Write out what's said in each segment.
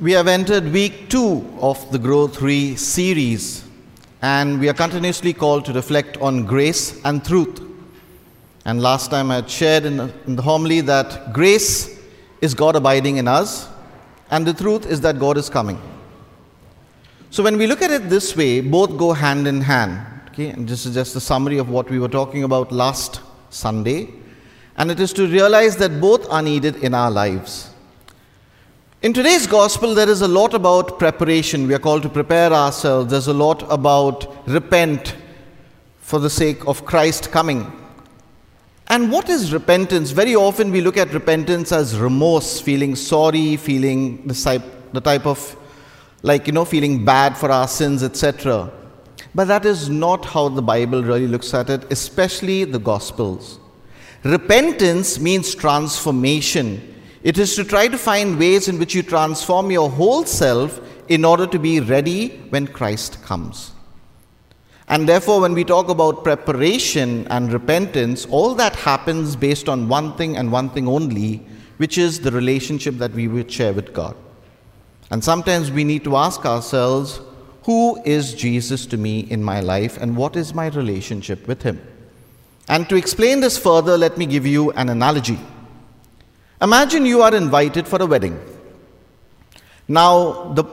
We have entered week two of the Grow 3 series, and we are continuously called to reflect on grace and truth. And last time I had shared in the, in the homily that grace is God abiding in us, and the truth is that God is coming. So when we look at it this way, both go hand in hand. Okay, and this is just a summary of what we were talking about last Sunday. And it is to realize that both are needed in our lives. In today's gospel, there is a lot about preparation. We are called to prepare ourselves. There's a lot about repent for the sake of Christ coming. And what is repentance? Very often we look at repentance as remorse, feeling sorry, feeling the type, the type of, like, you know, feeling bad for our sins, etc. But that is not how the Bible really looks at it, especially the Gospels. Repentance means transformation. It is to try to find ways in which you transform your whole self in order to be ready when Christ comes. And therefore, when we talk about preparation and repentance, all that happens based on one thing and one thing only, which is the relationship that we would share with God. And sometimes we need to ask ourselves, who is Jesus to me in my life and what is my relationship with him? And to explain this further, let me give you an analogy. Imagine you are invited for a wedding. Now, the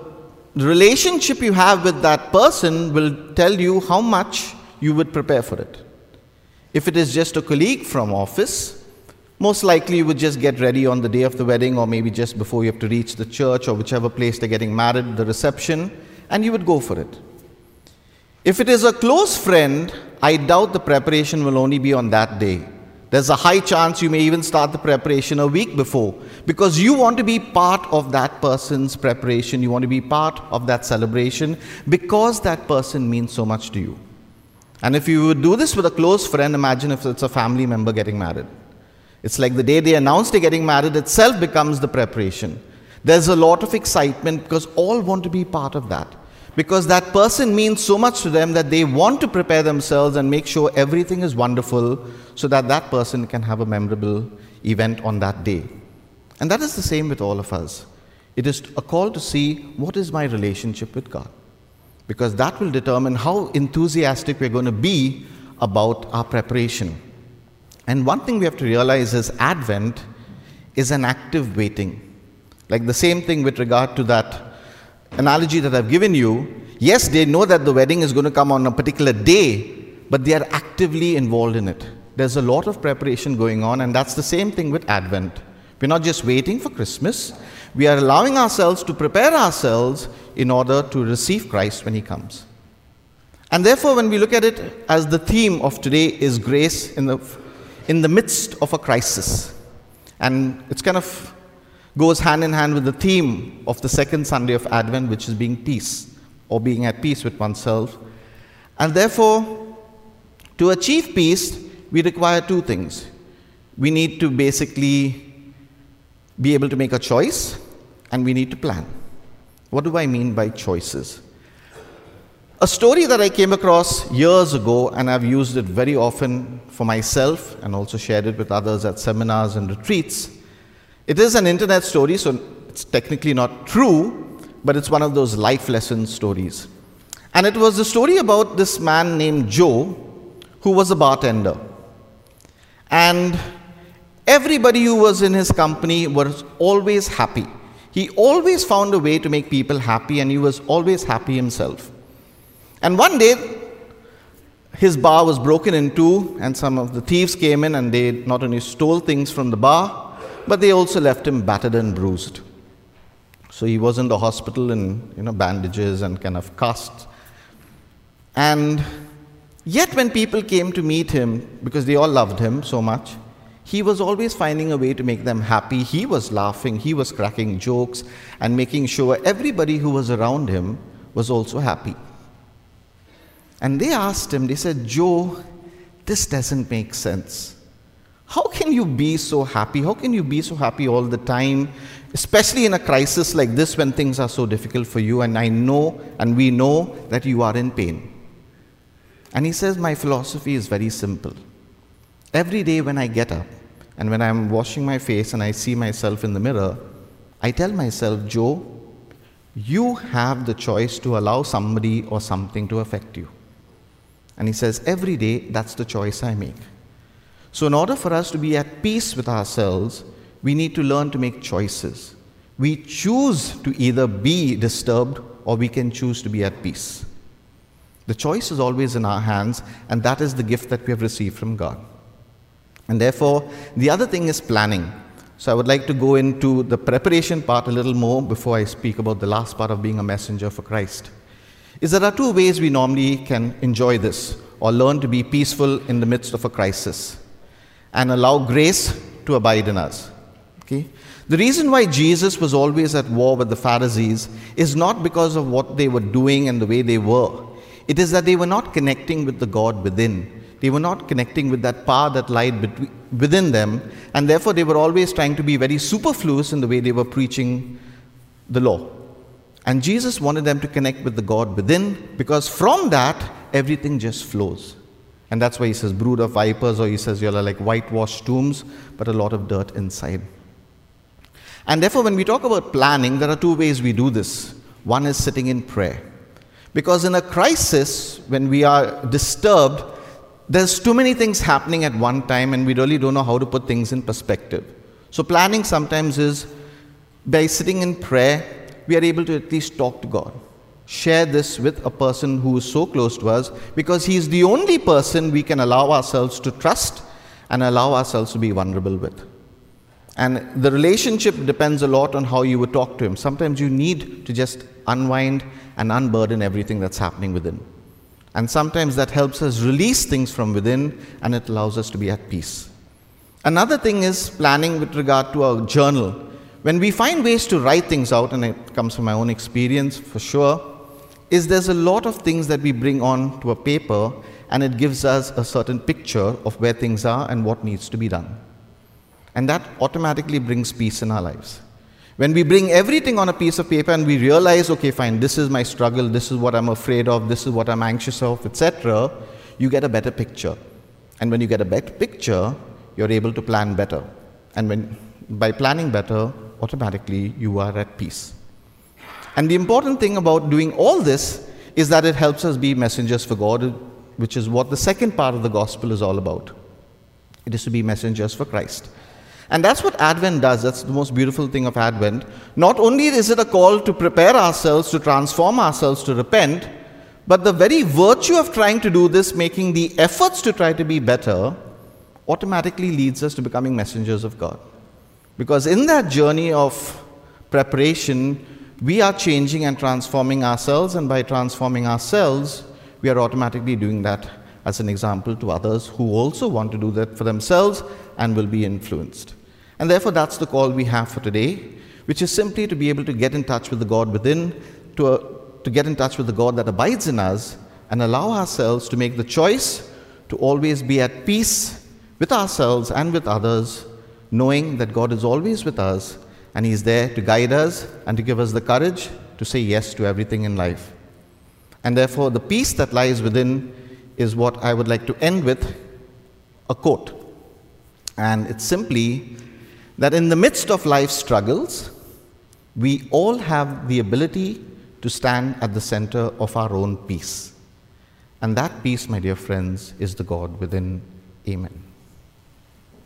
relationship you have with that person will tell you how much you would prepare for it. If it is just a colleague from office, most likely you would just get ready on the day of the wedding or maybe just before you have to reach the church or whichever place they're getting married, the reception, and you would go for it. If it is a close friend, I doubt the preparation will only be on that day. There's a high chance you may even start the preparation a week before because you want to be part of that person's preparation. You want to be part of that celebration because that person means so much to you. And if you would do this with a close friend, imagine if it's a family member getting married. It's like the day they announce they're getting married itself becomes the preparation. There's a lot of excitement because all want to be part of that because that person means so much to them that they want to prepare themselves and make sure everything is wonderful so that that person can have a memorable event on that day. And that is the same with all of us. It is a call to see what is my relationship with God. Because that will determine how enthusiastic we're going to be about our preparation. And one thing we have to realize is Advent is an active waiting. Like the same thing with regard to that analogy that I've given you, yes, they know that the wedding is going to come on a particular day, but they are actively involved in it. There's a lot of preparation going on, and that's the same thing with Advent. We're not just waiting for Christmas, we are allowing ourselves to prepare ourselves in order to receive Christ when He comes. And therefore, when we look at it as the theme of today is grace in the, in the midst of a crisis. And it's kind of goes hand in hand with the theme of the second Sunday of Advent, which is being peace or being at peace with oneself. And therefore, to achieve peace, we require two things. We need to basically be able to make a choice, and we need to plan. What do I mean by choices? A story that I came across years ago, and I've used it very often for myself and also shared it with others at seminars and retreats it is an internet story, so it's technically not true, but it's one of those life lesson stories. And it was a story about this man named Joe who was a bartender. And everybody who was in his company was always happy. He always found a way to make people happy, and he was always happy himself. And one day, his bar was broken into, and some of the thieves came in and they not only stole things from the bar, but they also left him battered and bruised. So he was in the hospital in you know, bandages and kind of casts. And yet, when people came to meet him, because they all loved him so much, he was always finding a way to make them happy. He was laughing, he was cracking jokes, and making sure everybody who was around him was also happy. And they asked him, they said, Joe, this doesn't make sense. How can you be so happy? How can you be so happy all the time, especially in a crisis like this when things are so difficult for you? And I know, and we know, that you are in pain. And he says, My philosophy is very simple. Every day when I get up and when I'm washing my face and I see myself in the mirror, I tell myself, Joe, you have the choice to allow somebody or something to affect you. And he says, every day, that's the choice I make. So, in order for us to be at peace with ourselves, we need to learn to make choices. We choose to either be disturbed or we can choose to be at peace. The choice is always in our hands, and that is the gift that we have received from God. And therefore, the other thing is planning. So I would like to go into the preparation part a little more before I speak about the last part of being a messenger for Christ. Is there are two ways we normally can enjoy this or learn to be peaceful in the midst of a crisis and allow grace to abide in us. Okay? The reason why Jesus was always at war with the Pharisees is not because of what they were doing and the way they were. It is that they were not connecting with the God within. They were not connecting with that power that lied between, within them, and therefore they were always trying to be very superfluous in the way they were preaching the law. And Jesus wanted them to connect with the God within because from that, everything just flows. And that's why he says, brood of vipers, or he says, you're like whitewashed tombs, but a lot of dirt inside. And therefore, when we talk about planning, there are two ways we do this. One is sitting in prayer. Because in a crisis, when we are disturbed, there's too many things happening at one time, and we really don't know how to put things in perspective. So, planning sometimes is by sitting in prayer, we are able to at least talk to God. Share this with a person who is so close to us because he is the only person we can allow ourselves to trust and allow ourselves to be vulnerable with. And the relationship depends a lot on how you would talk to him. Sometimes you need to just unwind and unburden everything that's happening within. And sometimes that helps us release things from within and it allows us to be at peace. Another thing is planning with regard to our journal. When we find ways to write things out, and it comes from my own experience for sure, is there's a lot of things that we bring on to a paper and it gives us a certain picture of where things are and what needs to be done. And that automatically brings peace in our lives. When we bring everything on a piece of paper and we realize, okay, fine, this is my struggle, this is what I'm afraid of, this is what I'm anxious of, etc., you get a better picture. And when you get a better picture, you're able to plan better. And when, by planning better, automatically you are at peace. And the important thing about doing all this is that it helps us be messengers for God, which is what the second part of the gospel is all about. It is to be messengers for Christ. And that's what Advent does. That's the most beautiful thing of Advent. Not only is it a call to prepare ourselves, to transform ourselves, to repent, but the very virtue of trying to do this, making the efforts to try to be better, automatically leads us to becoming messengers of God. Because in that journey of preparation, we are changing and transforming ourselves, and by transforming ourselves, we are automatically doing that as an example to others who also want to do that for themselves and will be influenced. And therefore, that's the call we have for today, which is simply to be able to get in touch with the God within, to, uh, to get in touch with the God that abides in us, and allow ourselves to make the choice to always be at peace with ourselves and with others, knowing that God is always with us and He's there to guide us and to give us the courage to say yes to everything in life. And therefore, the peace that lies within is what I would like to end with a quote. And it's simply that in the midst of life's struggles, we all have the ability to stand at the center of our own peace. And that peace, my dear friends, is the God within. Amen.